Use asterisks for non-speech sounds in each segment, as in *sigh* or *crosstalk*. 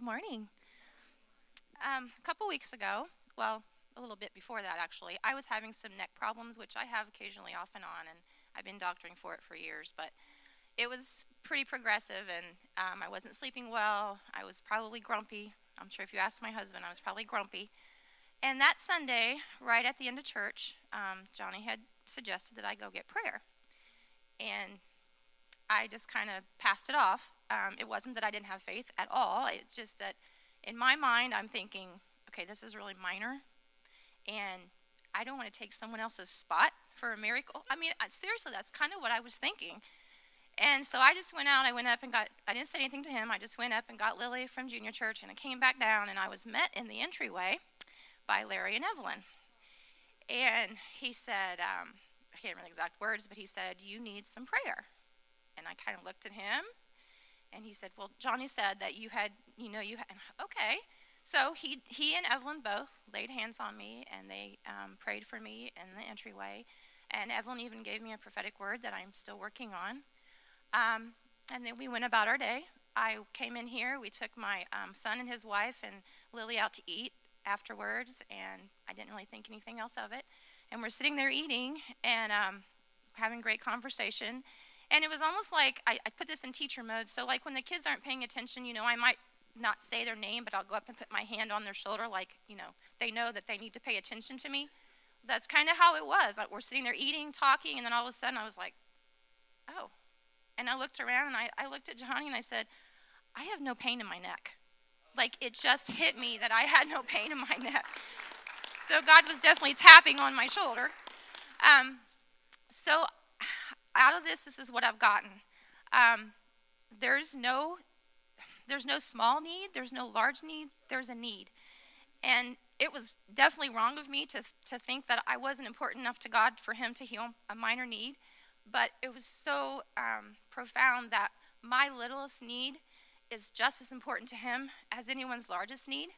Good morning. Um, a couple weeks ago, well, a little bit before that actually, I was having some neck problems, which I have occasionally off and on, and I've been doctoring for it for years, but it was pretty progressive, and um, I wasn't sleeping well. I was probably grumpy. I'm sure if you asked my husband, I was probably grumpy. And that Sunday, right at the end of church, um, Johnny had suggested that I go get prayer. And I just kind of passed it off. Um, it wasn't that I didn't have faith at all. It's just that in my mind, I'm thinking, okay, this is really minor. And I don't want to take someone else's spot for a miracle. I mean, seriously, that's kind of what I was thinking. And so I just went out. I went up and got, I didn't say anything to him. I just went up and got Lily from junior church. And I came back down and I was met in the entryway by Larry and Evelyn. And he said, um, I can't remember the exact words, but he said, You need some prayer. And I kind of looked at him and he said, Well, Johnny said that you had, you know, you had, okay. So he, he and Evelyn both laid hands on me and they um, prayed for me in the entryway. And Evelyn even gave me a prophetic word that I'm still working on. Um, and then we went about our day. I came in here. We took my um, son and his wife and Lily out to eat afterwards, and I didn't really think anything else of it. And we're sitting there eating and um, having great conversation. And it was almost like I, I put this in teacher mode. So, like when the kids aren't paying attention, you know, I might not say their name, but I'll go up and put my hand on their shoulder, like, you know, they know that they need to pay attention to me. That's kind of how it was. Like, we're sitting there eating, talking, and then all of a sudden I was like, oh. And I looked around and I, I looked at Johnny and I said, I have no pain in my neck. Like, it just hit me that I had no *laughs* pain in my neck. So, God was definitely tapping on my shoulder. Um, so, out of this, this is what I've gotten. Um, there's no there's no small need, there's no large need, there's a need. And it was definitely wrong of me to, to think that I wasn't important enough to God for Him to heal a minor need. But it was so um, profound that my littlest need is just as important to Him as anyone's largest need.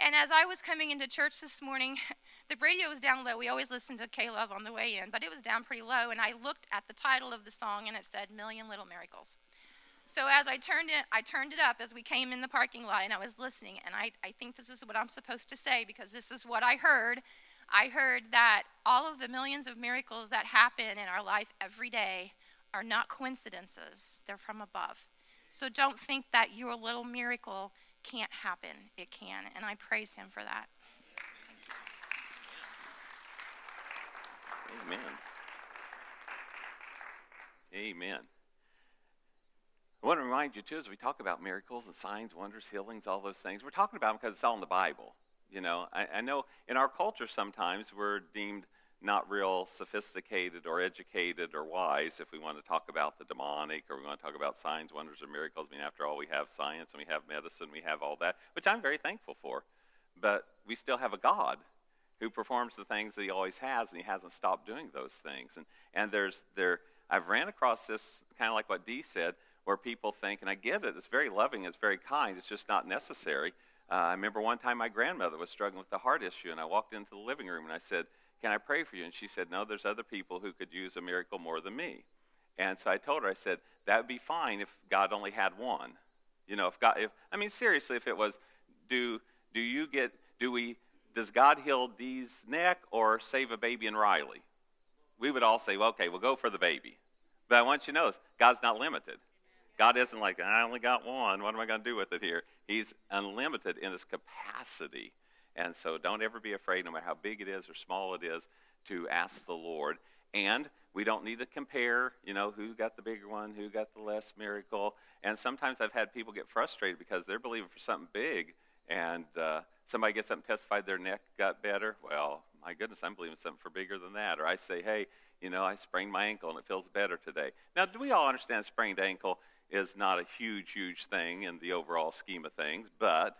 And as I was coming into church this morning, *laughs* the radio was down low. We always listen to K Love on the way in, but it was down pretty low. And I looked at the title of the song and it said Million Little Miracles. So as I turned it, I turned it up as we came in the parking lot and I was listening. And I, I think this is what I'm supposed to say because this is what I heard. I heard that all of the millions of miracles that happen in our life every day are not coincidences, they're from above. So don't think that your little miracle can't happen. It can. And I praise Him for that. Amen. Amen. I want to remind you, too, as we talk about miracles and signs, wonders, healings, all those things, we're talking about them because it's all in the Bible. You know, I, I know in our culture sometimes we're deemed not real sophisticated or educated or wise if we want to talk about the demonic or we want to talk about signs, wonders, or miracles. I mean, after all, we have science and we have medicine, we have all that, which I'm very thankful for. But we still have a God who performs the things that he always has, and he hasn't stopped doing those things. And, and there's there, I've ran across this kind of like what Dee said where people think, and I get it, it's very loving, it's very kind, it's just not necessary. Uh, I remember one time my grandmother was struggling with a heart issue, and I walked into the living room and I said, Can I pray for you? And she said, No, there's other people who could use a miracle more than me. And so I told her, I said, That would be fine if God only had one. You know, if God, if, I mean, seriously, if it was, do, do you get, do we, does God heal Dee's neck or save a baby in Riley? We would all say, well, okay, we'll go for the baby. But I want you to know, God's not limited. God isn't like, I only got one. What am I going to do with it here? He's unlimited in his capacity. And so don't ever be afraid, no matter how big it is or small it is, to ask the Lord. And we don't need to compare, you know, who got the bigger one, who got the less miracle. And sometimes I've had people get frustrated because they're believing for something big, and uh, somebody gets up and testified their neck got better. Well, my goodness, I'm believing something for bigger than that. Or I say, hey, you know, I sprained my ankle and it feels better today. Now, do we all understand sprained ankle? is not a huge, huge thing in the overall scheme of things, but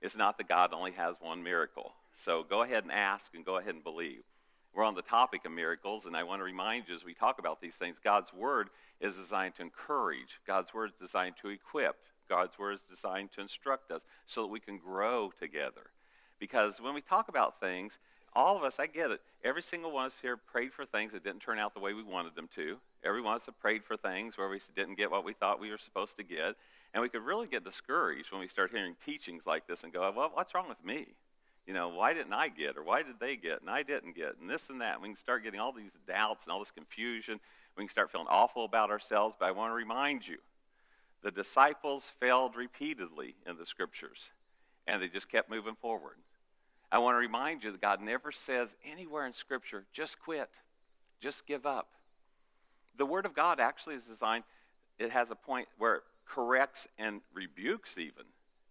it's not that God only has one miracle. So go ahead and ask and go ahead and believe. We're on the topic of miracles, and I want to remind you as we talk about these things, God's Word is designed to encourage, God's Word is designed to equip, God's Word is designed to instruct us so that we can grow together. Because when we talk about things, all of us, I get it. Every single one of us here prayed for things that didn't turn out the way we wanted them to. Every one of us have prayed for things where we didn't get what we thought we were supposed to get. And we could really get discouraged when we start hearing teachings like this and go, well, what's wrong with me? You know, why didn't I get, or why did they get, and I didn't get, and this and that. And we can start getting all these doubts and all this confusion. We can start feeling awful about ourselves, but I want to remind you the disciples failed repeatedly in the scriptures, and they just kept moving forward. I want to remind you that God never says anywhere in Scripture, just quit, just give up. The Word of God actually is designed, it has a point where corrects and rebukes even.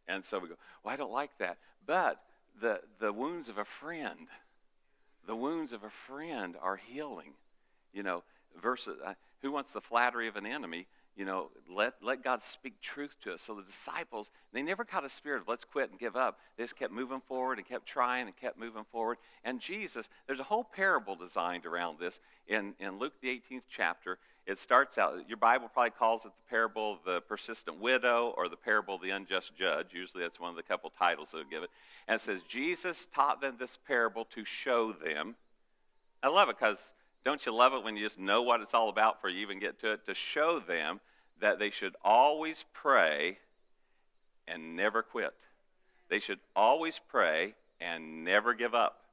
And so we go, well, I don't like that. But the, the wounds of a friend, the wounds of a friend are healing. You know, versus uh, who wants the flattery of an enemy? you know, let, let God speak truth to us. So the disciples, they never caught a spirit of let's quit and give up. They just kept moving forward and kept trying and kept moving forward. And Jesus, there's a whole parable designed around this in, in Luke the 18th chapter. It starts out, your Bible probably calls it the parable of the persistent widow or the parable of the unjust judge. Usually that's one of the couple titles that give it. And it says, Jesus taught them this parable to show them. I love it because don't you love it when you just know what it's all about before you even get to it? To show them that they should always pray and never quit. They should always pray and never give up.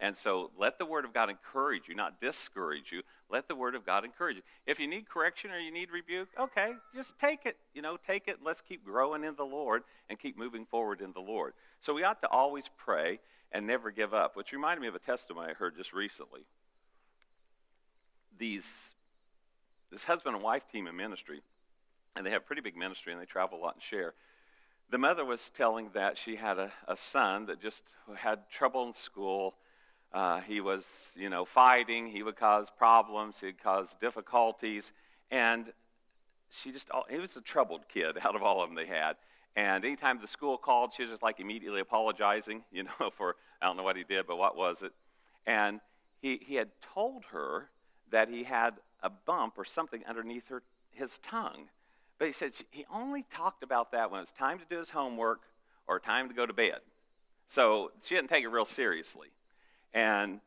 And so let the Word of God encourage you, not discourage you. Let the Word of God encourage you. If you need correction or you need rebuke, okay, just take it. You know, take it. Let's keep growing in the Lord and keep moving forward in the Lord. So we ought to always pray and never give up, which reminded me of a testimony I heard just recently. These, this husband and wife team in ministry and they have pretty big ministry and they travel a lot and share. The mother was telling that she had a, a son that just had trouble in school. Uh, he was, you know, fighting. He would cause problems. He'd cause difficulties. And she just, he was a troubled kid *laughs* out of all of them they had. And anytime the school called, she was just like immediately apologizing, *laughs* you know, for, I don't know what he did, but what was it? And he, he had told her that he had a bump or something underneath her, his tongue. But he said he only talked about that when it was time to do his homework or time to go to bed. So she didn't take it real seriously. And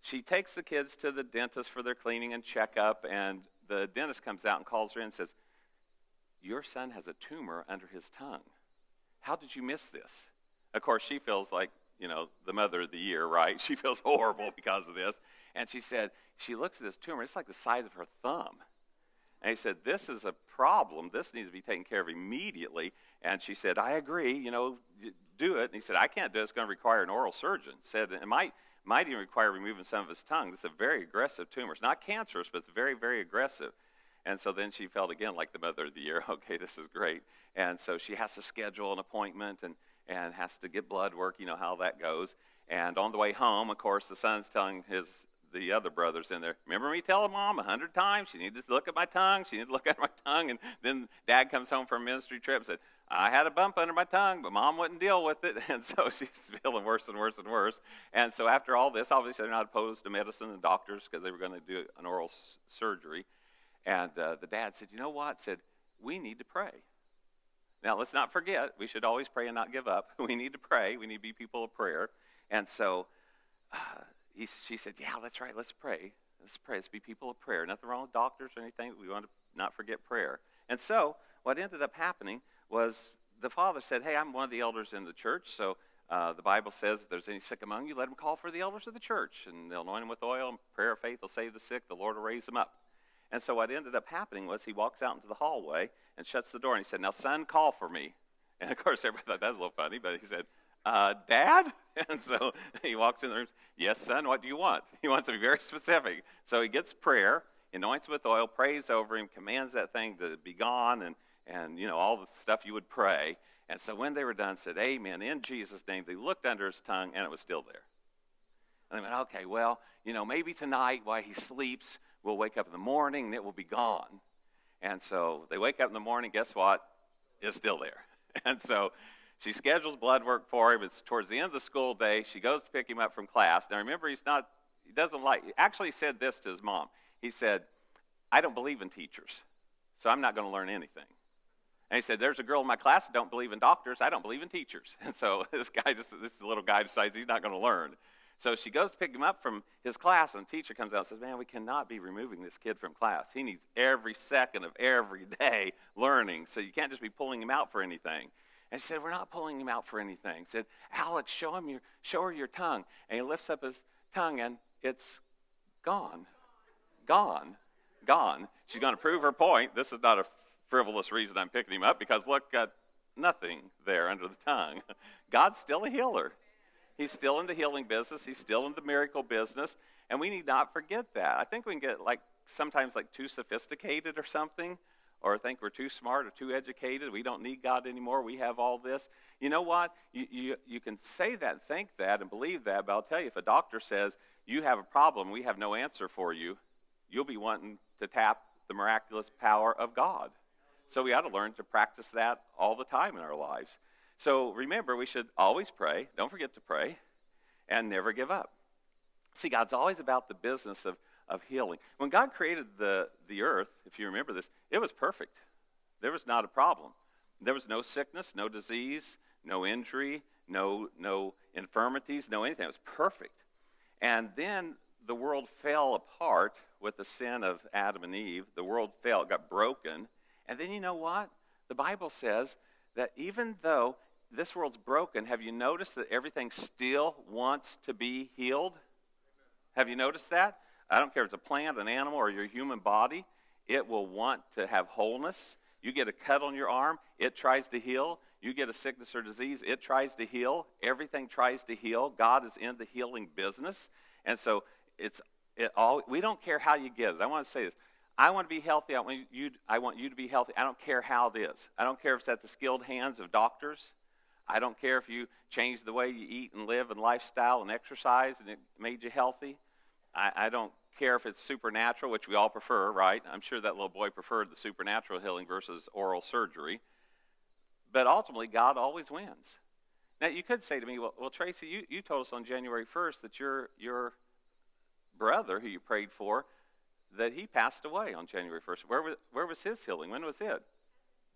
she takes the kids to the dentist for their cleaning and checkup, and the dentist comes out and calls her in and says, Your son has a tumor under his tongue. How did you miss this? Of course, she feels like, you know, the mother of the year, right? *laughs* She feels horrible *laughs* because of this. And she said, She looks at this tumor, it's like the size of her thumb. And he said, This is a problem. This needs to be taken care of immediately. And she said, I agree, you know, do it. And he said, I can't do it. It's going to require an oral surgeon. Said, it might, might even require removing some of his tongue. It's a very aggressive tumor. It's not cancerous, but it's very, very aggressive. And so then she felt again like the mother of the year. *laughs* Okay, this is great. And so she has to schedule an appointment and, and has to get blood work. You know how that goes. And on the way home, of course, the son's telling his the other brothers in there. Remember me telling mom a hundred times she needed to look at my tongue. She needed to look at my tongue. And then dad comes home from a ministry trip and said, I had a bump under my tongue, but mom wouldn't deal with it. *laughs* And so she's feeling worse and worse and worse. And so after all this, obviously they're not opposed to medicine and doctors because they were going to do an oral s- surgery. And uh, the dad said, You know what? Said, We need to pray. Now, let's not forget, we should always pray and not give up. *laughs* We need to pray. We need to be people of prayer. And so uh, he, she said, Yeah, that's right. Let's pray. Let's pray. Let's be people of prayer. Nothing wrong with doctors or anything. We want to not forget prayer. And so, what ended up happening was the father said, Hey, I'm one of the elders in the church. So, uh, the Bible says if there's any sick among you, let him call for the elders of the church. And they'll anoint him with oil and prayer of faith. They'll save the sick. The Lord will raise him up. And so, what ended up happening was he walks out into the hallway and shuts the door. And he said, Now, son, call for me. And of course, everybody thought that was a little funny, but he said, uh, Dad? *laughs* And so he walks in the room. Yes, son, what do you want? *laughs* He wants to be very specific. So he gets prayer, anoints with oil, prays over him, commands that thing to be gone, and, and you know, all the stuff you would pray. And so when they were done, said, Amen, in Jesus' name. They looked under his tongue, and it was still there. And they went, Okay, well, you know, maybe tonight while he sleeps, we'll wake up in the morning and it will be gone. And so they wake up in the morning, guess what? It's still there. *laughs* And so she schedules blood work for him. It's towards the end of the school day. She goes to pick him up from class. Now, remember, he's not, he doesn't like, he actually said this to his mom. He said, I don't believe in teachers, so I'm not going to learn anything. And he said, There's a girl in my class that don't believe in doctors. I don't believe in teachers. *laughs* And so *laughs* this guy, just, this little guy decides he's not going to learn. So she goes to pick him up from his class, and the teacher comes out and says, Man, we cannot be removing this kid from class. He needs every second of every *laughs* day learning, so you can't just be pulling him out for anything. And she said, We're not pulling him out for anything. She said, Alex, show, him your, show her your tongue. And he lifts up his tongue, and it's gone. Gone. Gone. She's going to prove her point. This is not a frivolous reason I'm picking him up because look at nothing there under the tongue. *laughs* God's still a healer. He's still in the healing business. He's still in the miracle business. And we need not forget that. I think we can get like sometimes like too sophisticated or something, or think we're too smart or too educated. We don't need God anymore. We have all this. You know what? You, you, you can say that, think that, and believe that, but I'll tell you, if a doctor says you have a problem, we have no answer for you, you'll be wanting to tap the miraculous power of God. So we ought to learn to practice that all the time in our lives. So remember, we should always pray. Don't forget to pray and never give up. See, God's always about the business of, of healing. When God created the, the earth, if you remember this, it was perfect. There was not a problem. There was no sickness, no disease, no injury, no, no infirmities, no anything. It was perfect. And then the world fell apart with the sin of Adam and Eve. The world fell, it got broken. And then you know what? The Bible says that even though this world's broken, have you noticed that everything still wants to be healed? Have you noticed that? I don't care if it's a plant, an animal, or your human body, it will want to have wholeness. You get a cut on your arm, it tries to heal. You get a sickness or disease, it tries to heal. Everything tries to heal. God is in the healing business. And so it's it all we don't care how you get it. I want to say this. I want to be healthy. I want you, I want you to be healthy. I don't care how it is. I don't care if it's at the skilled hands of doctors. I don't care if you changed the way you eat and live and lifestyle and exercise and it made you healthy. I, I don't care if it's supernatural, which we all prefer, right? I'm sure that little boy preferred the supernatural healing versus oral surgery. But ultimately, God always wins. Now, you could say to me, well, well Tracy, you, you told us on January 1st that your, your brother, who you prayed for, that he passed away on January 1st. Where was, where was his healing? When was it?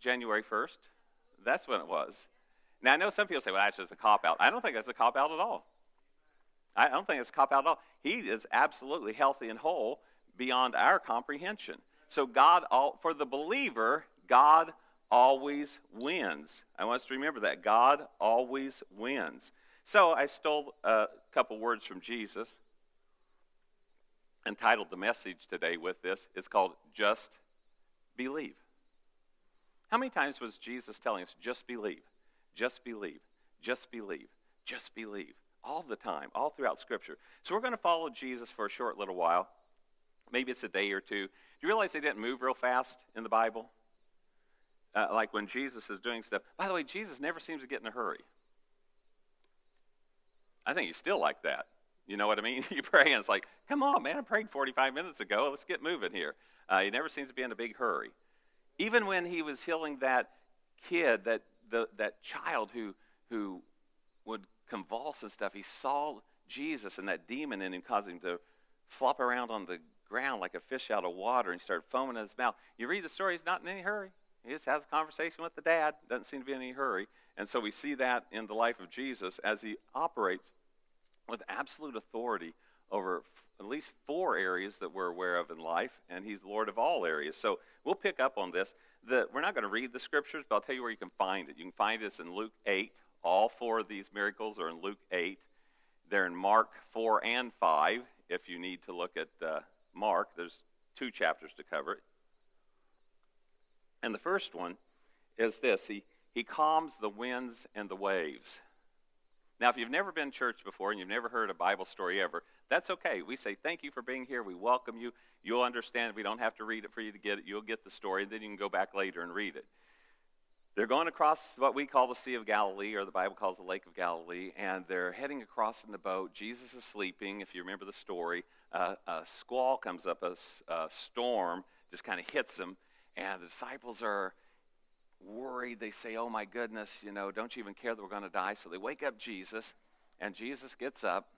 January 1st? That's when it was. Now, I know some people say, well, that's just a cop out. I don't think that's a cop out at all. I don't think it's a cop out at all. He is absolutely healthy and whole beyond our comprehension. So, God, for the believer, God always wins. I want us to remember that. God always wins. So, I stole a couple words from Jesus, entitled the message today with this. It's called Just Believe. How many times was Jesus telling us, just believe? Just believe. Just believe. Just believe. All the time, all throughout Scripture. So we're going to follow Jesus for a short little while. Maybe it's a day or two. Do you realize they didn't move real fast in the Bible? Uh, like when Jesus is doing stuff. By the way, Jesus never seems to get in a hurry. I think he's still like that. You know what I mean? *laughs* you pray and it's like, come on, man, I prayed 45 minutes ago. Let's get moving here. Uh, he never seems to be in a big hurry. Even when he was healing that kid, that the, that child who, who would convulse and stuff, he saw Jesus and that demon in him caused him to flop around on the ground like a fish out of water and he started foaming in his mouth. You read the story, he's not in any hurry. He just has a conversation with the dad, doesn't seem to be in any hurry. And so we see that in the life of Jesus as he operates with absolute authority over f- at least four areas that we're aware of in life, and he's Lord of all areas. So we'll pick up on this the, we're not going to read the scriptures, but I'll tell you where you can find it. You can find this in Luke 8. All four of these miracles are in Luke 8. They're in Mark 4 and 5. If you need to look at uh, Mark, there's two chapters to cover it. And the first one is this He, he calms the winds and the waves. Now, if you've never been church before and you've never heard a Bible story ever, that's okay. We say thank you for being here. We welcome you. You'll understand. We don't have to read it for you to get it. You'll get the story, and then you can go back later and read it. They're going across what we call the Sea of Galilee, or the Bible calls the Lake of Galilee, and they're heading across in the boat. Jesus is sleeping, if you remember the story. Uh, a squall comes up, a, a storm just kind of hits them, and the disciples are worried. They say, Oh my goodness, you know, don't you even care that we're going to die? So they wake up Jesus, and Jesus gets up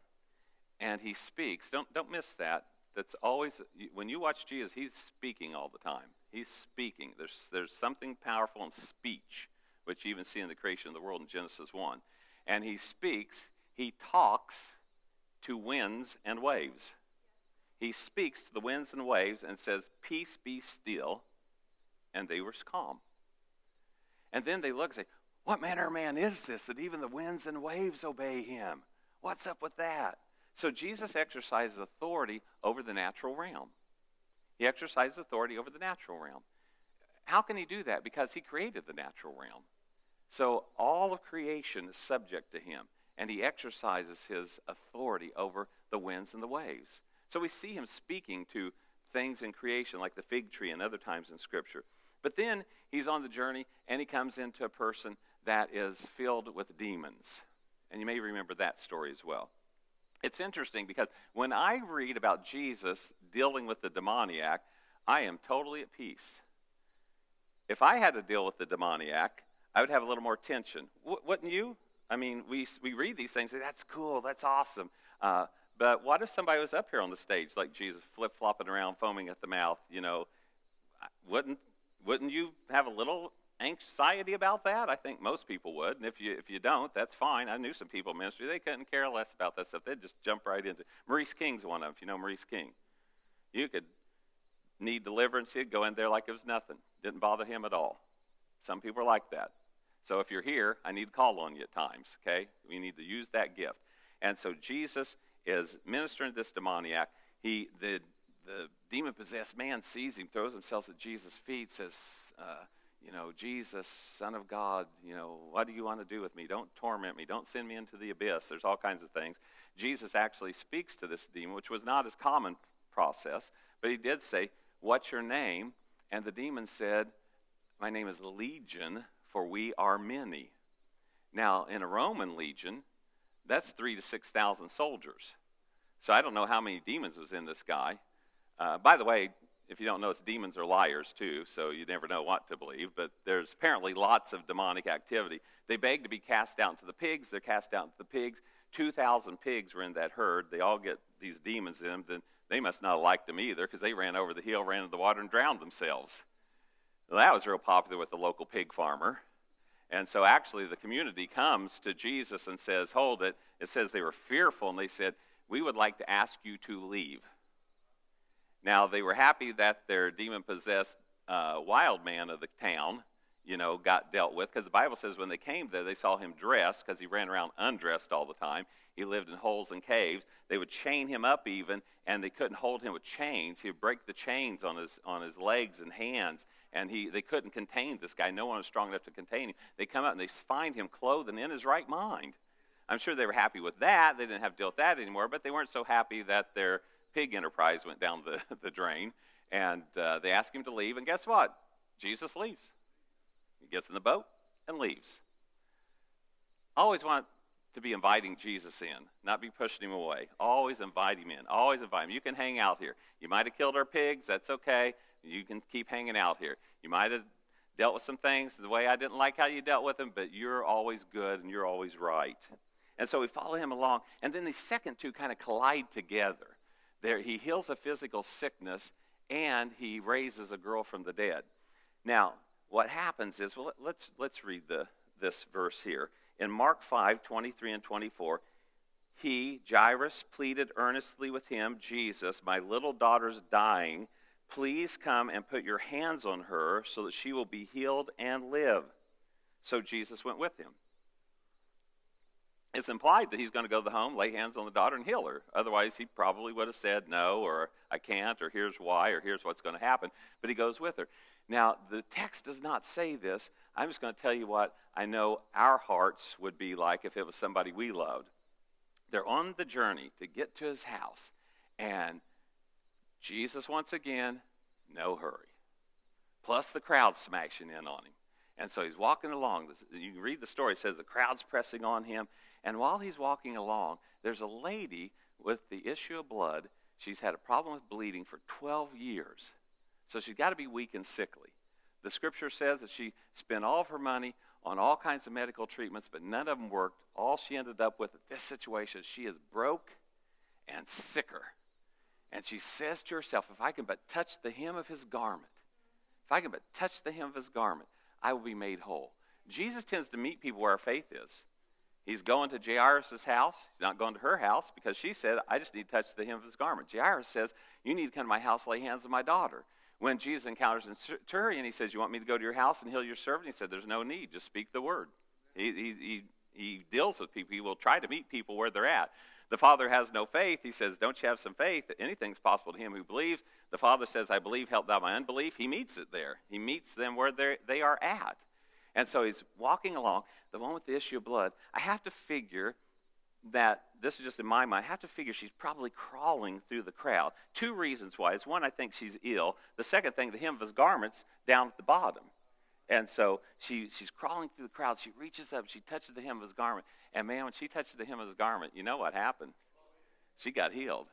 and he speaks. Don't, don't miss that. That's always, when you watch Jesus, he's speaking all the time. He's speaking. There's, there's something powerful in speech, which you even see in the creation of the world in Genesis 1. And he speaks, he talks, to winds and waves. He speaks to the winds and waves and says, Peace be still. And they were calm. And then they look and say, What manner of man is this that even the winds and waves obey him? What's up with that? So Jesus exercises authority over the natural realm. He exercises authority over the natural realm. How can he do that? Because he created the natural realm. So all of creation is subject to him, and he exercises his authority over the winds and the waves. So we see him speaking to things in creation, like the fig tree and other times in Scripture. But then he's on the journey, and he comes into a person that is filled with demons. And you may remember that story as well. It's interesting because when I read about Jesus dealing with the demoniac, I am totally at peace. If I had to deal with the demoniac, I would have a little more tension. W- wouldn't you? I mean, we, we read these things, say, that's cool, that's awesome. Uh, but what if somebody was up here on the stage like Jesus, flip flopping around, foaming at the mouth? You know, wouldn't, wouldn't you have a little anxiety about that? I think most people would. And if you, if you don't, that's fine. I knew some people in ministry, they couldn't care less about that stuff. They'd just jump right into Maurice King's one of them, if you know Maurice King. You could need deliverance, he'd go in there like it was nothing. Didn't bother him at all. Some people are like that. So if you're here, I need to call on you at times, okay? We need to use that gift. And so Jesus is ministering to this demoniac. He, the, the demon possessed man sees him, throws himself at Jesus' feet, says, uh, You know, Jesus, Son of God, you know, what do you want to do with me? Don't torment me. Don't send me into the abyss. There's all kinds of things. Jesus actually speaks to this demon, which was not his common process, but he did say, What's your name? And the demon said, My name is Legion, for we are many. Now, in a Roman legion, that's three to 6,000 soldiers. So I don't know how many demons was in this guy. Uh, by the way, if you don't it's demons are liars too, so you never know what to believe. But there's apparently lots of demonic activity. They beg to be cast out into the pigs. They're cast out into the pigs. 2,000 pigs were in that herd. They all get these demons in them. Then they must not have liked them either because they ran over the hill, ran into the water, and drowned themselves. Well, that was real popular with the local pig farmer. And so actually the community comes to Jesus and says, Hold it. It says they were fearful and they said, We would like to ask you to leave. Now they were happy that their demon possessed uh, wild man of the town, you know, got dealt with because the Bible says when they came there, they saw him dressed because he ran around undressed all the time. He lived in holes and caves. They would chain him up even, and they couldn't hold him with chains. He would break the chains on his on his legs and hands, and he they couldn't contain this guy. No one was strong enough to contain him. They come out and they find him clothed and in his right mind. I'm sure they were happy with that. They didn't have to deal with that anymore, but they weren't so happy that their pig enterprise went down the, *laughs* the drain. And uh, they ask him to leave, and guess what? Jesus leaves. He gets in the boat and leaves. I always want to be inviting Jesus in, not be pushing him away. Always invite him in. Always invite him. You can hang out here. You might have killed our pigs. That's okay. You can keep hanging out here. You might have dealt with some things the way I didn't like how you dealt with them, but you're always good and you're always right. And so we follow him along. And then the second two kind of collide together. There, he heals a physical sickness and he raises a girl from the dead. Now, what happens is, well, let's, let's read the, this verse here. In Mark 5 23 and 24, he, Jairus, pleaded earnestly with him, Jesus, my little daughter's dying. Please come and put your hands on her so that she will be healed and live. So Jesus went with him. It's implied that he's going to go to the home, lay hands on the daughter, and heal her. Otherwise, he probably would have said no, or I can't, or here's why, or here's what's going to happen. But he goes with her. Now, the text does not say this. I'm just going to tell you what I know our hearts would be like if it was somebody we loved. They're on the journey to get to his house, and Jesus, once again, no hurry. Plus, the crowd smashing in on him. And so he's walking along. You read the story. It says the crowd's pressing on him. And while he's walking along, there's a lady with the issue of blood. She's had a problem with bleeding for 12 years. So she's got to be weak and sickly. The scripture says that she spent all of her money on all kinds of medical treatments, but none of them worked. All she ended up with at this situation, she is broke and sicker. And she says to herself, If I can but touch the hem of his garment, if I can but touch the hem of his garment, I will be made whole. Jesus tends to meet people where our faith is. He's going to Jairus' house. He's not going to her house because she said, I just need to touch the hem of his garment. Jairus says, You need to come to my house, lay hands on my daughter. When Jesus encounters in centurion, he says, You want me to go to your house and heal your servant? He said, There's no need. Just speak the word. He, he, he, he deals with people. He will try to meet people where they're at. The father has no faith. He says, Don't you have some faith? Anything's possible to him who believes. The father says, I believe, help thou my unbelief. He meets it there. He meets them where they are at. And so he's walking along, the one with the issue of blood. I have to figure that, this is just in my mind, I have to figure she's probably crawling through the crowd. Two reasons why. Is one, I think she's ill. The second thing, the hem of his garment's down at the bottom. And so she, she's crawling through the crowd. She reaches up, she touches the hem of his garment. And man, when she touches the hem of his garment, you know what happened? She got healed.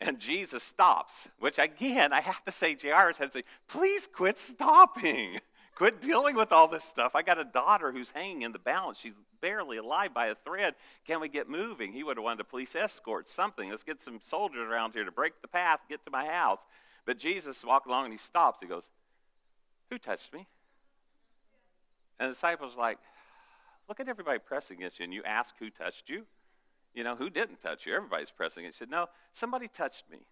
And Jesus stops, which again, I have to say, Jairus had to say, please quit stopping. *laughs* Quit dealing with all this stuff. I got a daughter who's hanging in the balance. She's barely alive by a thread. Can we get moving? He would have wanted a police escort, something. Let's get some soldiers around here to break the path, get to my house. But Jesus walked along and he stops. He goes, Who touched me? And the disciples like, Look at everybody pressing against you, and you ask who touched you. You know, who didn't touch you? Everybody's pressing. He said, No, somebody touched me.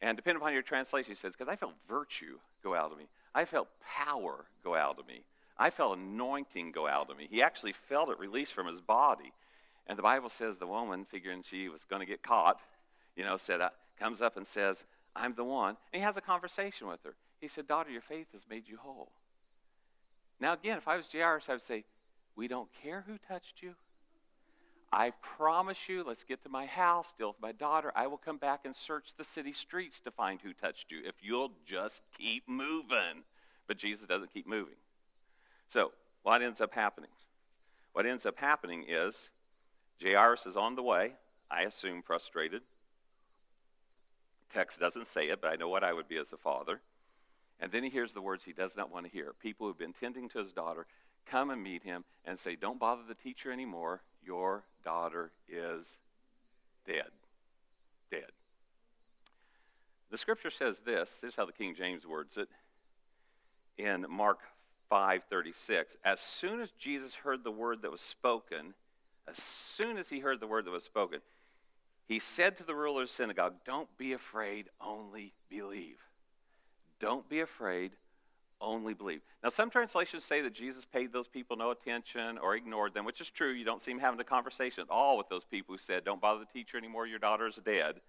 And depending upon your translation, he says, Because I felt virtue go out of me. I felt power go out of me. I felt anointing go out of me. He actually felt it release from his body. And the Bible says the woman, figuring she was going to get caught, you know, said, uh, comes up and says, I'm the one. And he has a conversation with her. He said, Daughter, your faith has made you whole. Now, again, if I was Jairus, I would say, We don't care who touched you. I promise you, let's get to my house, deal with my daughter. I will come back and search the city streets to find who touched you if you'll just keep moving. But Jesus doesn't keep moving. So, what ends up happening? What ends up happening is Jairus is on the way, I assume frustrated. Text doesn't say it, but I know what I would be as a father. And then he hears the words he does not want to hear. People who've been tending to his daughter come and meet him and say, Don't bother the teacher anymore. Your daughter is dead. Dead. The scripture says this. This is how the King James words it in Mark 5:36. As soon as Jesus heard the word that was spoken, as soon as he heard the word that was spoken, he said to the ruler of the synagogue, "Don't be afraid, only believe." Don't be afraid, only believe. Now, some translations say that Jesus paid those people no attention or ignored them, which is true. You don't seem having a conversation at all with those people who said, Don't bother the teacher anymore, your daughter is dead.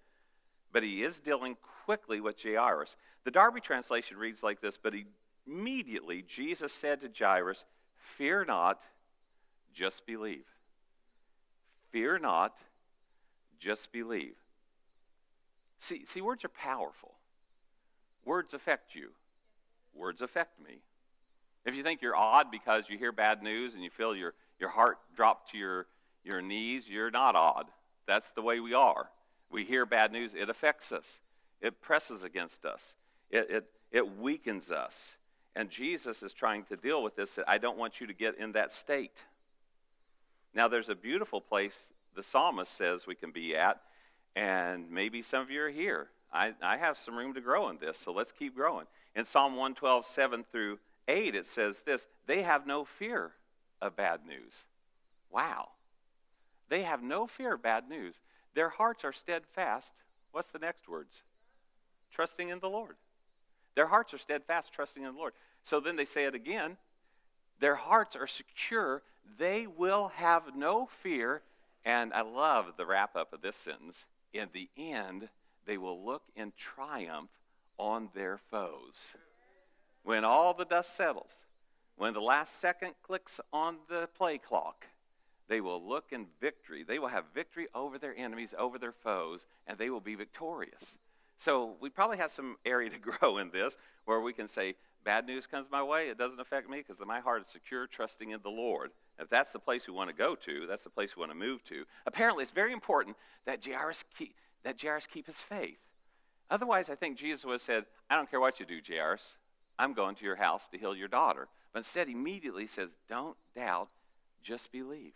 But he is dealing quickly with Jairus. The Darby translation reads like this But immediately Jesus said to Jairus, Fear not, just believe. Fear not, just believe. See, see, words are powerful. Words affect you words affect me. If you think you're odd because you hear bad news and you feel your, your heart drop to your, your knees, you're not odd. That's the way we are. We hear bad news, it affects us, it presses against us, it, it, it weakens us. And Jesus is trying to deal with this. I don't want you to get in that state. Now, there's a beautiful place the psalmist says we can be at, and maybe some of you are here. I, I have some room to grow in this, so let's keep growing. In Psalm 112, 7 through 8, it says this They have no fear of bad news. Wow. They have no fear of bad news. Their hearts are steadfast. What's the next words? Trusting in the Lord. Their hearts are steadfast, trusting in the Lord. So then they say it again. Their hearts are secure. They will have no fear. And I love the wrap up of this sentence. In the end, they will look in triumph on their foes. When all the dust settles, when the last second clicks on the play clock, they will look in victory. They will have victory over their enemies, over their foes, and they will be victorious. So we probably have some area to *laughs* grow in this where we can say, bad news comes my way, it doesn't affect me because my heart is secure, trusting in the Lord. If that's the place we want to go to, that's the place we want to move to. Apparently, it's very important that Jairus keep, that Jairus keep his faith. Otherwise, I think Jesus would have said, I don't care what you do, Jairus. I'm going to your house to heal your daughter. But instead, immediately says, Don't doubt, just believe.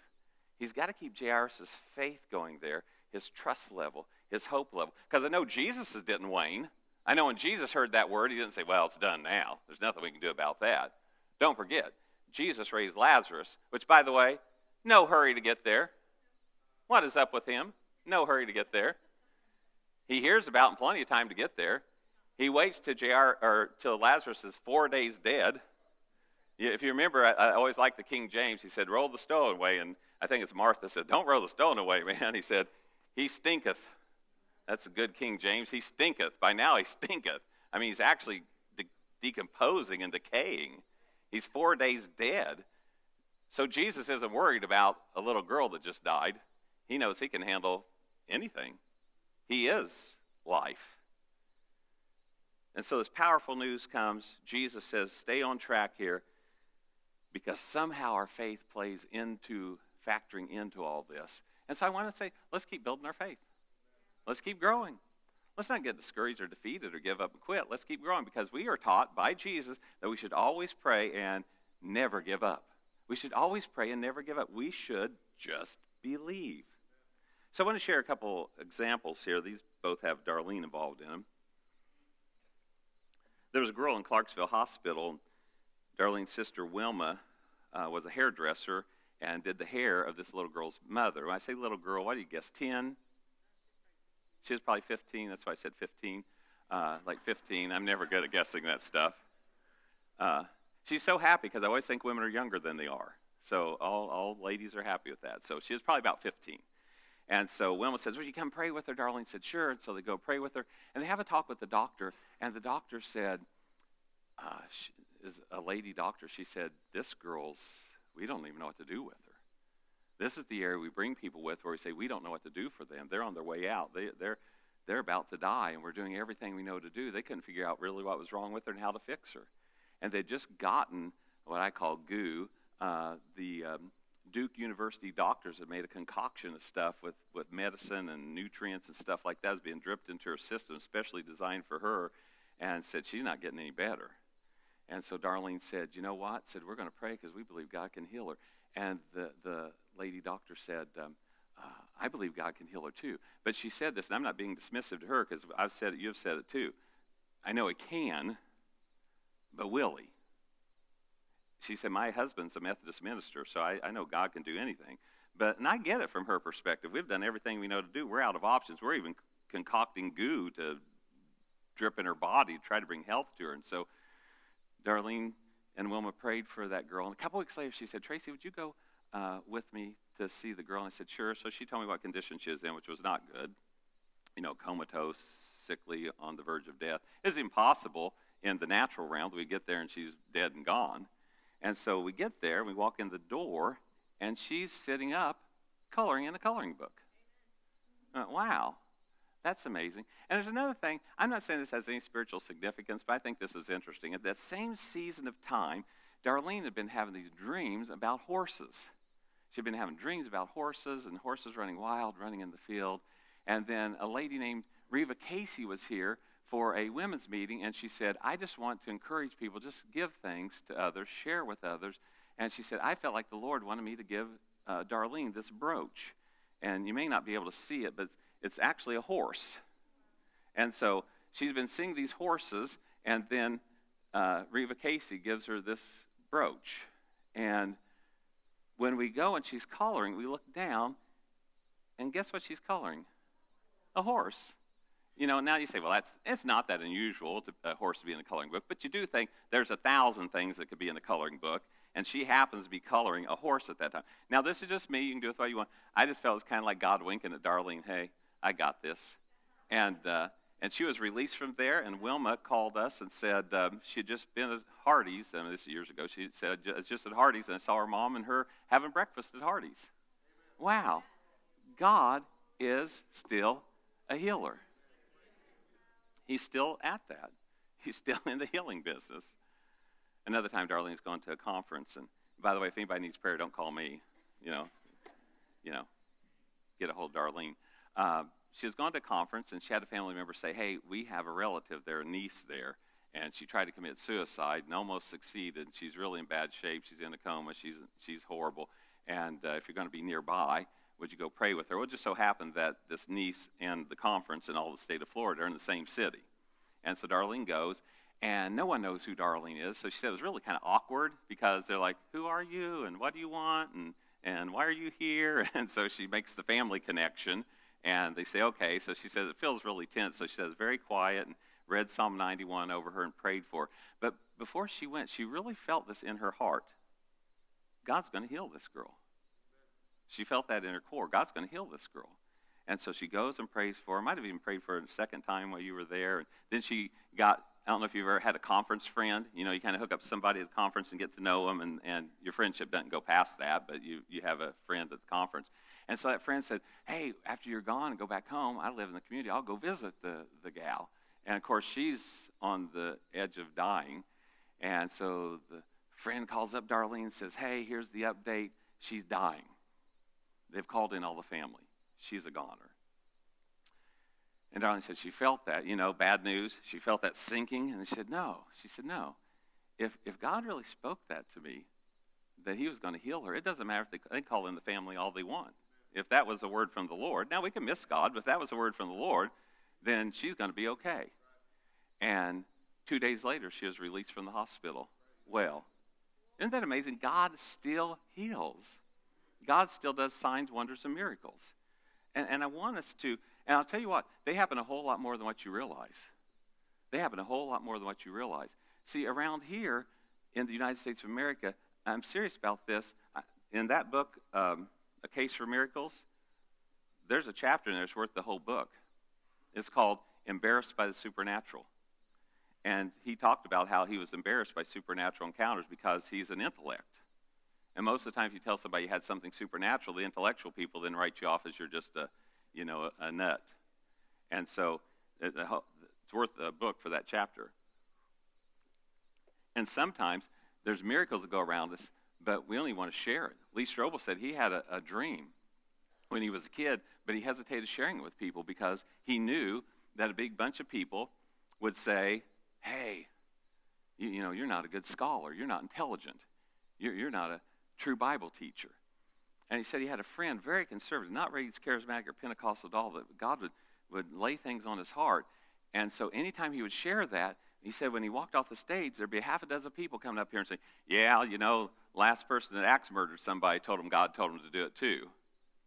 He's got to keep Jairus' faith going there, his trust level, his hope level. Because I know Jesus didn't wane. I know when Jesus heard that word, he didn't say, Well, it's done now. There's nothing we can do about that. Don't forget, Jesus raised Lazarus, which, by the way, No hurry to get there. What is up with him? No hurry to get there. He hears about and plenty of time to get there. He waits till, JR, or till Lazarus is four days dead. If you remember, I, I always like the King James. He said, Roll the stone away. And I think it's Martha said, Don't roll the stone away, *laughs* man. He said, He stinketh. That's a good King James. He stinketh. By now, he stinketh. I mean, he's actually de- decomposing and decaying. He's four days dead. So Jesus isn't worried about a little girl that just died. He knows he can handle anything. He is life. And so this powerful news comes. Jesus says, Stay on track here because somehow our faith plays into factoring into all this. And so I want to say, let's keep building our faith. Let's keep growing. Let's not get discouraged or defeated or give up and quit. Let's keep growing because we are taught by Jesus that we should always pray and never give up. We should always pray and never give up. We should just believe. So I want to share a couple examples here. These both have Darlene involved in them. There was a girl in Clarksville Hospital. Darlene's sister Wilma uh, was a hairdresser and did the hair of this little girl's mother. When I say little girl, what do you guess? 10? She was probably 15. That's why I said 15. Uh, like 15. I'm never good at guessing that stuff. Uh, she's so happy because I always think women are younger than they are. So all, all ladies are happy with that. So she was probably about 15. And so Wilma says, Would you come pray with her? Darlene said, Sure. And so they go pray with her. And they have a talk with the doctor. And the doctor said, uh, she, is a lady doctor. She said, This girl's, we don't even know what to do with her. This is the area we bring people with where we say, We don't know what to do for them. They're on their way out. They, they're, they're about to die, and we're doing everything we know to do. They couldn't figure out really what was wrong with her and how to fix her. And they'd just gotten what I call goo. Uh, the um, Duke University doctors had made a concoction of stuff with, with medicine and nutrients and stuff like that was being dripped into her system, especially designed for her, and said, She's not getting any better. And so Darlene said, You know what? Said, We're going to pray because we believe God can heal her. And the, the lady doctor said, um, uh, I believe God can heal her too. But she said this, and I'm not being dismissive to her because I've said it, you've said it too. I know it can, but will he? She said, My husband's a Methodist minister, so I, I know God can do anything. But, and I get it from her perspective. We've done everything we know to do. We're out of options. We're even concocting goo to drip in her body to try to bring health to her. And so Darlene and Wilma prayed for that girl. And a couple weeks later, she said, Tracy, would you go uh, with me to see the girl? And I said, sure. So she told me what condition she was in, which was not good. You know, comatose, sickly, on the verge of death. It's impossible in the natural realm. We get there and she's dead and gone. And so we get there, we walk in the door, and she's sitting up coloring in a coloring book. Uh, wow. That's amazing. And there's another thing. I'm not saying this has any spiritual significance, but I think this is interesting. At that same season of time, Darlene had been having these dreams about horses. She'd been having dreams about horses and horses running wild, running in the field. And then a lady named Reva Casey was here for a women's meeting, and she said, I just want to encourage people, just give things to others, share with others. And she said, I felt like the Lord wanted me to give uh, Darlene this brooch. And you may not be able to see it, but it's actually a horse. And so she's been seeing these horses, and then uh, Reva Casey gives her this brooch. And when we go and she's coloring, we look down, and guess what she's coloring? A horse. You know, now you say, well, that's it's not that unusual to a horse to be in the coloring book, but you do think there's a thousand things that could be in the coloring book, and she happens to be coloring a horse at that time. Now, this is just me. You can do with what you want. I just felt it's kind of like God winking at Darlene, hey, I got this. And, uh, and she was released from there, and Wilma called us and said um, she had just been at Hardee's. I this years ago. She said, it's just at Hardee's, and I saw her mom and her having breakfast at Hardee's. Wow. God is still a healer. He's still at that. *laughs* He's still in the healing business. Another time, Darlene's gone to a conference, and by the way, if anybody needs prayer, don't call me. You know, you know, get a hold of Darlene. Uh, she has gone to a conference and she had a family member say, Hey, we have a relative there, a niece there, and she tried to commit suicide and almost succeeded. She's really in bad shape. She's in a coma. She's, she's horrible. And uh, if you're going to be nearby, would you go pray with her? Well, it just so happened that this niece and the conference in all the state of Florida are in the same city. And so Darlene goes, and no one knows who Darlene is. So she said it was really kind of awkward because they're like, Who are you? And what do you want? And And why are you here? *laughs* And so she makes the family connection. And they say, okay. So she says, it feels really tense. So she says, very quiet and read Psalm 91 over her and prayed for her. But before she went, she really felt this in her heart God's going to heal this girl. She felt that in her core. God's going to heal this girl. And so she goes and prays for her. Might have even prayed for her a second time while you were there. And then she got, I don't know if you've ever had a conference friend. You know, you kind of hook up somebody at the conference and get to know them, and, and your friendship doesn't go past that, but you, you have a friend at the conference. And so that friend said, Hey, after you're gone and go back home, I live in the community, I'll go visit the, the gal. And of course, she's on the edge of dying. And so the friend calls up Darlene and says, Hey, here's the update. She's dying. They've called in all the family. She's a goner. And Darlene said she felt that, you know, bad news. She felt that sinking. And she said, No. She said, No. If, if God really spoke that to me, that he was going to heal her, it doesn't matter if they, they call in the family all they want. If that was a word from the Lord, now we can miss God, but if that was a word from the Lord, then she's going to be okay. And two days later, she was released from the hospital. Well, isn't that amazing? God still heals. God still does signs, wonders, and miracles. And, and I want us to, and I'll tell you what, they happen a whole lot more than what you realize. They happen a whole lot more than what you realize. See, around here in the United States of America, I'm serious about this. In that book, um, A Case for Miracles, there's a chapter in there that's worth the whole book. It's called Embarrassed by the Supernatural. And he talked about how he was embarrassed by supernatural encounters because he's an intellect. And most of the time, if you tell somebody you had something supernatural, the intellectual people then write you off as you're just a, you know, a, nut. And so uh, it's worth a book for that chapter. And sometimes there's miracles that go around us, but we only want to share it. Lee Strobel said he had a, a dream when he was a kid, but he hesitated sharing it with people because he knew that a big bunch of people would say, hey, you, you know, you're not a good scholar. You're not intelligent. You're, you're not a true Bible teacher. And he said he had a friend, very conservative, not raised charismatic or Pentecostal at all, that God would, would lay things on his heart. And so anytime he would share that, he said when he walked off the stage, there'd be half a dozen people coming up here and saying, Yeah, you know, last person that axe murdered somebody told him God told him to do it too.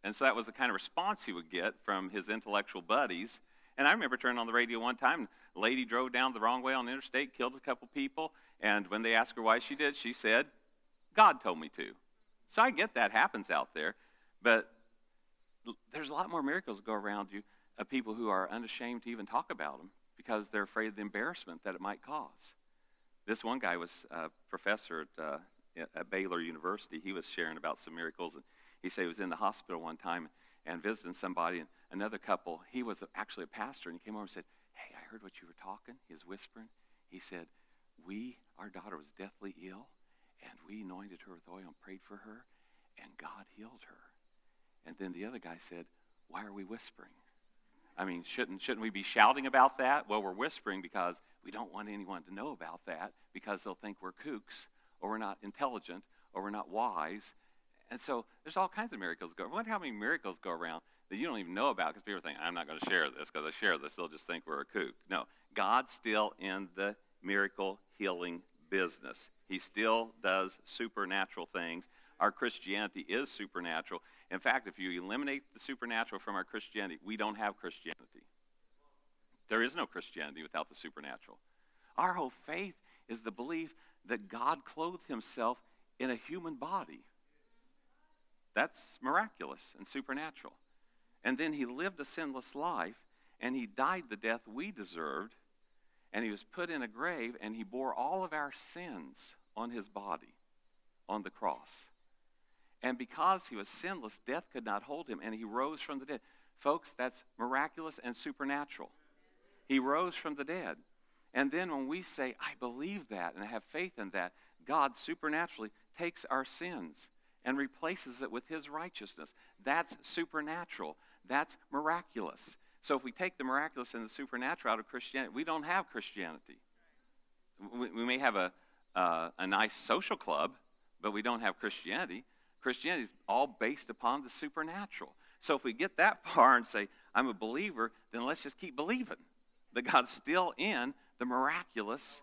And so that was the kind of response he would get from his intellectual buddies. And I remember turning on the radio one time, a lady drove down the wrong way on the interstate, killed a couple people, and when they asked her why she did, she said, God told me to. So I get that happens out there, but there's a lot more miracles that go around you of people who are unashamed to even talk about them because they're afraid of the embarrassment that it might cause. This one guy was a professor at, uh, at Baylor University. He was sharing about some miracles, and he said he was in the hospital one time and visiting somebody, and another couple, he was actually a pastor, and he came over and said, Hey, I heard what you were talking. He was whispering. He said, We, our daughter was deathly ill, and we anointed her with oil and prayed for her, and God healed her. And then the other guy said, Why are we whispering? I mean, shouldn't, shouldn't we be shouting about that? Well, we're whispering because we don't want anyone to know about that because they'll think we're kooks or we're not intelligent or we're not wise. And so there's all kinds of miracles go. I wonder how many miracles go around that you don't even know about because people think, I'm not going to share this because I share this, they'll just think we're a kook. No, God's still in the miracle healing business. He still does supernatural things. Our Christianity is supernatural. In fact, if you eliminate the supernatural from our Christianity, we don't have Christianity. There is no Christianity without the supernatural. Our whole faith is the belief that God clothed himself in a human body. That's miraculous and supernatural. And then he lived a sinless life and he died the death we deserved and he was put in a grave and he bore all of our sins on his body on the cross. And because he was sinless, death could not hold him, and he rose from the dead. Folks, that's miraculous and supernatural. He rose from the dead. And then when we say, I believe that and I have faith in that, God supernaturally takes our sins and replaces it with his righteousness. That's supernatural. That's miraculous. So if we take the miraculous and the supernatural out of Christianity, we don't have Christianity. We, we may have a, uh, a nice social club, but we don't have Christianity. Christianity is all based upon the supernatural. So if we get that *laughs* far and say, I'm a believer, then let's just keep believing that God's still in the miraculous,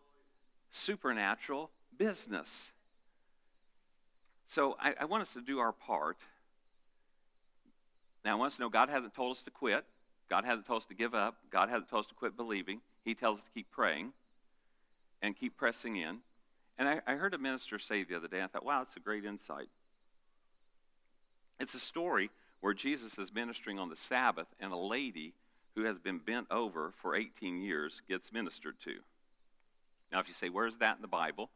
supernatural business. So I, I want us to do our part. Now, I want us to know God hasn't told us to quit. God hasn't told us to give up. God hasn't told us to quit believing. He tells us to keep praying and keep pressing in. And I, I heard a minister say the other day, I thought, wow, that's a great insight. It's a story where Jesus is ministering on the Sabbath, and a lady who has been bent over for 18 years gets ministered to. Now, if you say, where's that in the Bible?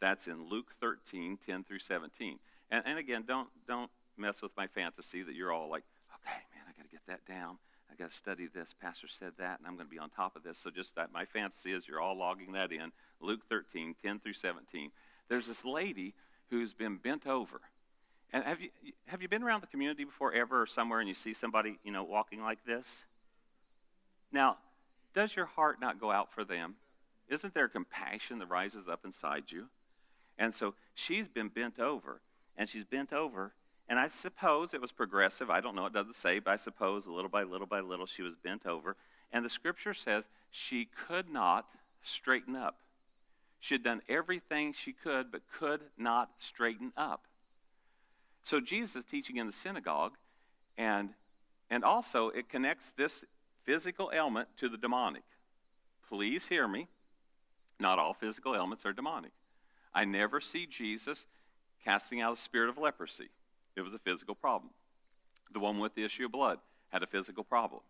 That's in Luke 13, 10 through 17. And, and again, don't, don't mess with my fantasy that you're all like, okay, man, I got to get that down. I got to study this. Pastor said that, and I'm going to be on top of this. So just that my fantasy is you're all logging that in. Luke 13, 10 through 17. There's this lady who's been bent over. And have you, have you been around the community before ever or somewhere and you see somebody, you know, walking like this? Now, does your heart not go out for them? Isn't there compassion that rises up inside you? And so she's been bent over, and she's bent over and I suppose it was progressive. I don't know, it doesn't say, but I suppose little by little by little she was bent over. And the scripture says she could not straighten up. She had done everything she could, but could not straighten up. So Jesus is teaching in the synagogue, and, and also it connects this physical ailment to the demonic. Please hear me. Not all physical ailments are demonic. I never see Jesus casting out a spirit of leprosy. It was a physical problem. The one with the issue of blood had a physical problem.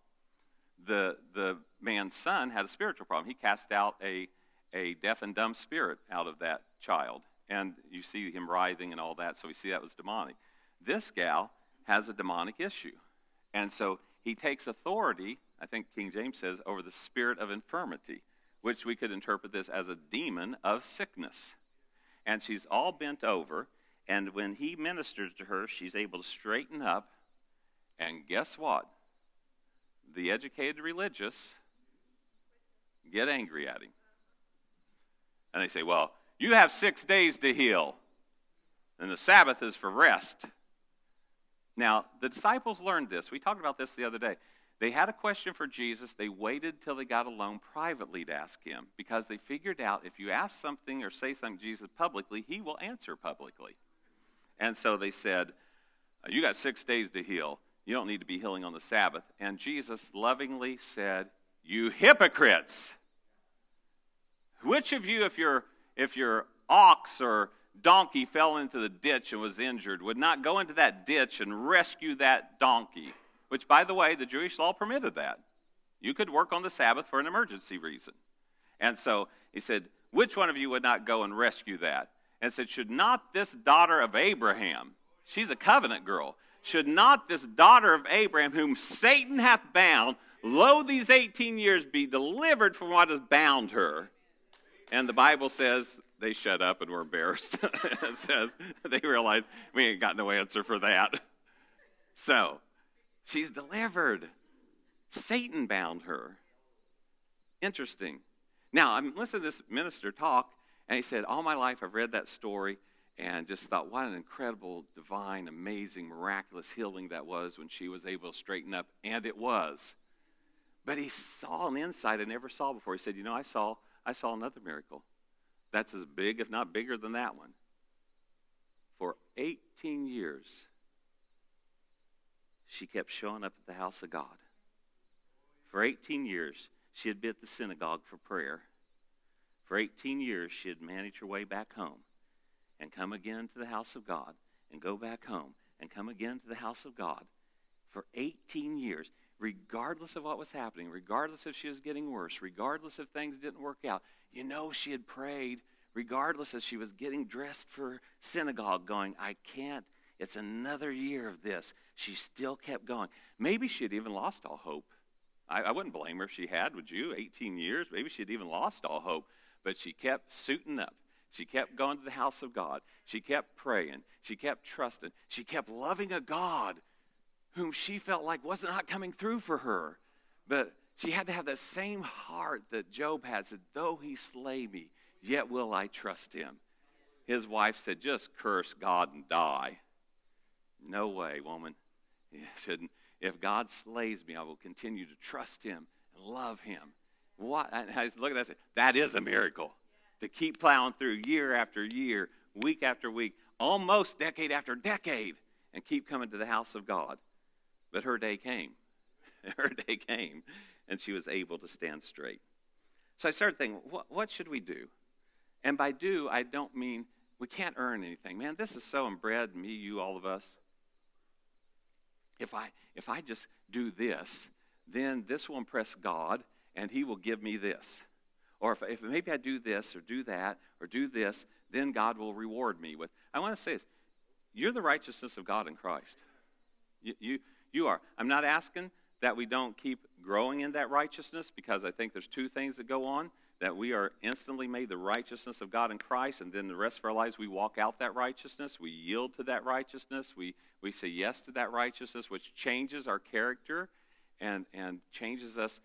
The, the man's son had a spiritual problem. He cast out a, a deaf and dumb spirit out of that child. And you see him writhing and all that, so we see that was demonic. This gal has a demonic issue. And so he takes authority, I think King James says, over the spirit of infirmity, which we could interpret this as a demon of sickness. And she's all bent over and when he ministers to her, she's able to straighten up. And guess what? The educated religious get angry at him. And they say, Well, you have six days to heal, and the Sabbath is for rest. Now, the disciples learned this. We talked about this the other day. They had a question for Jesus. They waited till they got alone privately to ask him because they figured out if you ask something or say something to Jesus publicly, he will answer publicly. And so they said, uh, You got six days to heal. You don't need to be healing on the Sabbath. And Jesus lovingly said, You hypocrites! Which of you, if your, if your ox or donkey fell into the ditch and was injured, would not go into that ditch and rescue that donkey? Which, by the way, the Jewish law permitted that. You could work on the Sabbath for an emergency reason. And so he said, Which one of you would not go and rescue that? And said, Should not this daughter of Abraham, she's a covenant girl, should not this daughter of Abraham, whom Satan hath bound, lo, these 18 years be delivered from what has bound her? And the Bible says they shut up and were embarrassed. *laughs* it says they realized we ain't got no answer for that. So she's delivered. Satan bound her. Interesting. Now, I'm listening to this minister talk, and he said, All my life I've read that story and just thought, what an incredible, divine, amazing, miraculous healing that was when she was able to straighten up. And it was. But he saw an insight I never saw before. He said, You know, I saw, I saw another miracle. That's as big, if not bigger, than that one. For 18 years, she kept showing up at the house of God. For 18 years, she had been at the synagogue for prayer. For 18 years, she had managed her way back home and come again to the house of God and go back home and come again to the house of God for 18 years, regardless of what was happening, regardless if she was getting worse, regardless if things didn't work out. You know, she had prayed, regardless as she was getting dressed for synagogue, going, I can't, it's another year of this. She still kept going. Maybe she had even lost all hope. I, I wouldn't blame her if she had, would you? 18 years? Maybe she had even lost all hope. But she kept suiting up. She kept going to the house of God. She kept praying. She kept trusting. She kept loving a God whom she felt like was not coming through for her. But she had to have that same heart that Job had said, Though he slay me, yet will I trust him. His wife said, Just curse God and die. No way, woman. *laughs* You shouldn't. If God slays me, I will continue to trust him and love him what? And I look at that say, that is a miracle. To keep plowing through year after year, week after week, almost decade after decade, and keep coming to the house of God. But her day came. *laughs* her day came, and she was able to stand straight. So I started thinking, what, what should we do? And by do, I don't mean we can't earn anything. Man, this is so inbred, me, you, all of us. If I, if I just do this, then this will impress God, and He will give me this. Or if, if maybe I do this or do that or do this, then God will reward me with. I want to say this you're the righteousness of God in Christ. You, you, you are. I'm not asking that we don't keep growing in that righteousness because I think there's two things that go on that we are instantly made the righteousness of God in Christ, and then the rest of our lives we walk out that righteousness, we yield to that righteousness, we, we say yes to that righteousness, which changes our character and, and changes us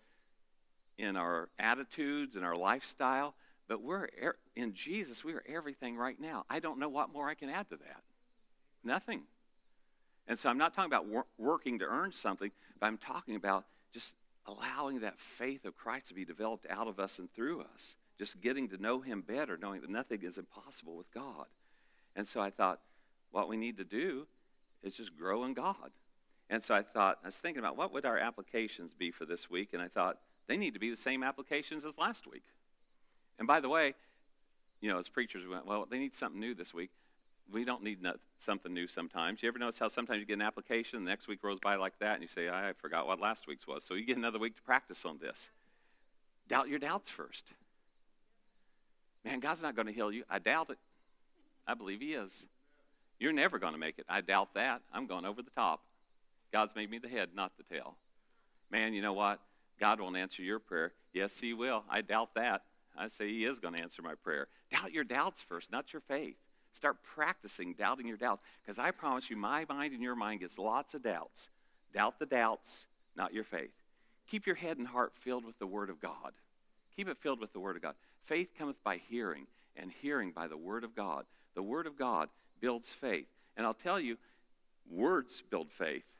in our attitudes and our lifestyle. But we're in Jesus, we are everything right now. I don't know what more I can add to that. Nothing. And so I'm not talking about wor- working to earn something, but I'm talking about just allowing that faith of Christ to be developed out of us and through us. Just getting to know Him better, knowing that nothing is impossible with God. And so I thought, what we need to do is just grow in God. And so I thought, I was thinking about what would our applications be for this week, and I thought they need to be the same applications as last week. And by the way, you know, as preachers, we went, well, they need something new this week. We don't need something new sometimes. You ever notice how sometimes you get an application, the next week rolls by like that, and you say, I forgot what last week's was. So you get another week to practice on this. Doubt your doubts first. Man, God's not going to heal you. I doubt it. I believe He is. You're never going to make it. I doubt that. I'm going over the top. God's made me the head, not the tail. Man, you know what? God won't answer your prayer. Yes, He will. I doubt that. I say He is going to answer my prayer. Doubt your doubts first, not your faith. Start practicing doubting your doubts. Because I promise you, my mind and your mind gets lots of doubts. Doubt the doubts, not your faith. Keep your head and heart filled with the Word of God. Keep it filled with the Word of God. Faith cometh by hearing, and hearing by the Word of God. The Word of God builds faith. And I'll tell you, words build faith.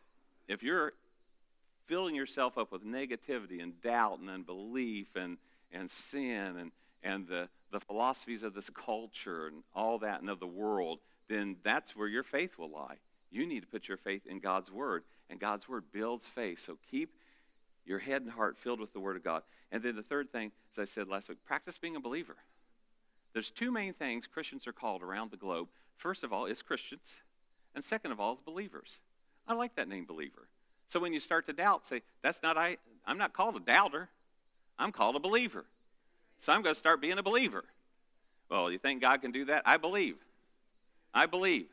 If you're filling yourself up with negativity and doubt and unbelief and, and sin and, and the, the philosophies of this culture and all that and of the world, then that's where your faith will lie. You need to put your faith in God's Word, and God's Word builds faith. So keep your head and heart filled with the Word of God. And then the third thing, as I said last week, practice being a believer. There's two main things Christians are called around the globe. First of all, is Christians, and second of all, is believers. I like that name, believer. So when you start to doubt, say, that's not I I'm not called a doubter. I'm called a believer. So I'm going to start being a believer. Well, you think God can do that? I believe. I believe.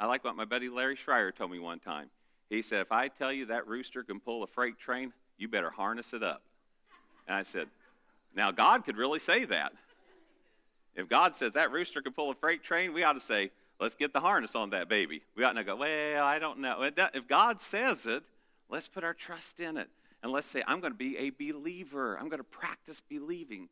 I like what my buddy Larry Schreier told me one time. He said, If I tell you that rooster can pull a freight train, you better harness it up. And I said, Now, God could really say that. If God says that rooster can pull a freight train, we ought to say, Let's get the harness on that baby. We ought to go, Well, I don't know. If God says it, let's put our trust in it. And let's say, I'm going to be a believer. I'm going to practice believing.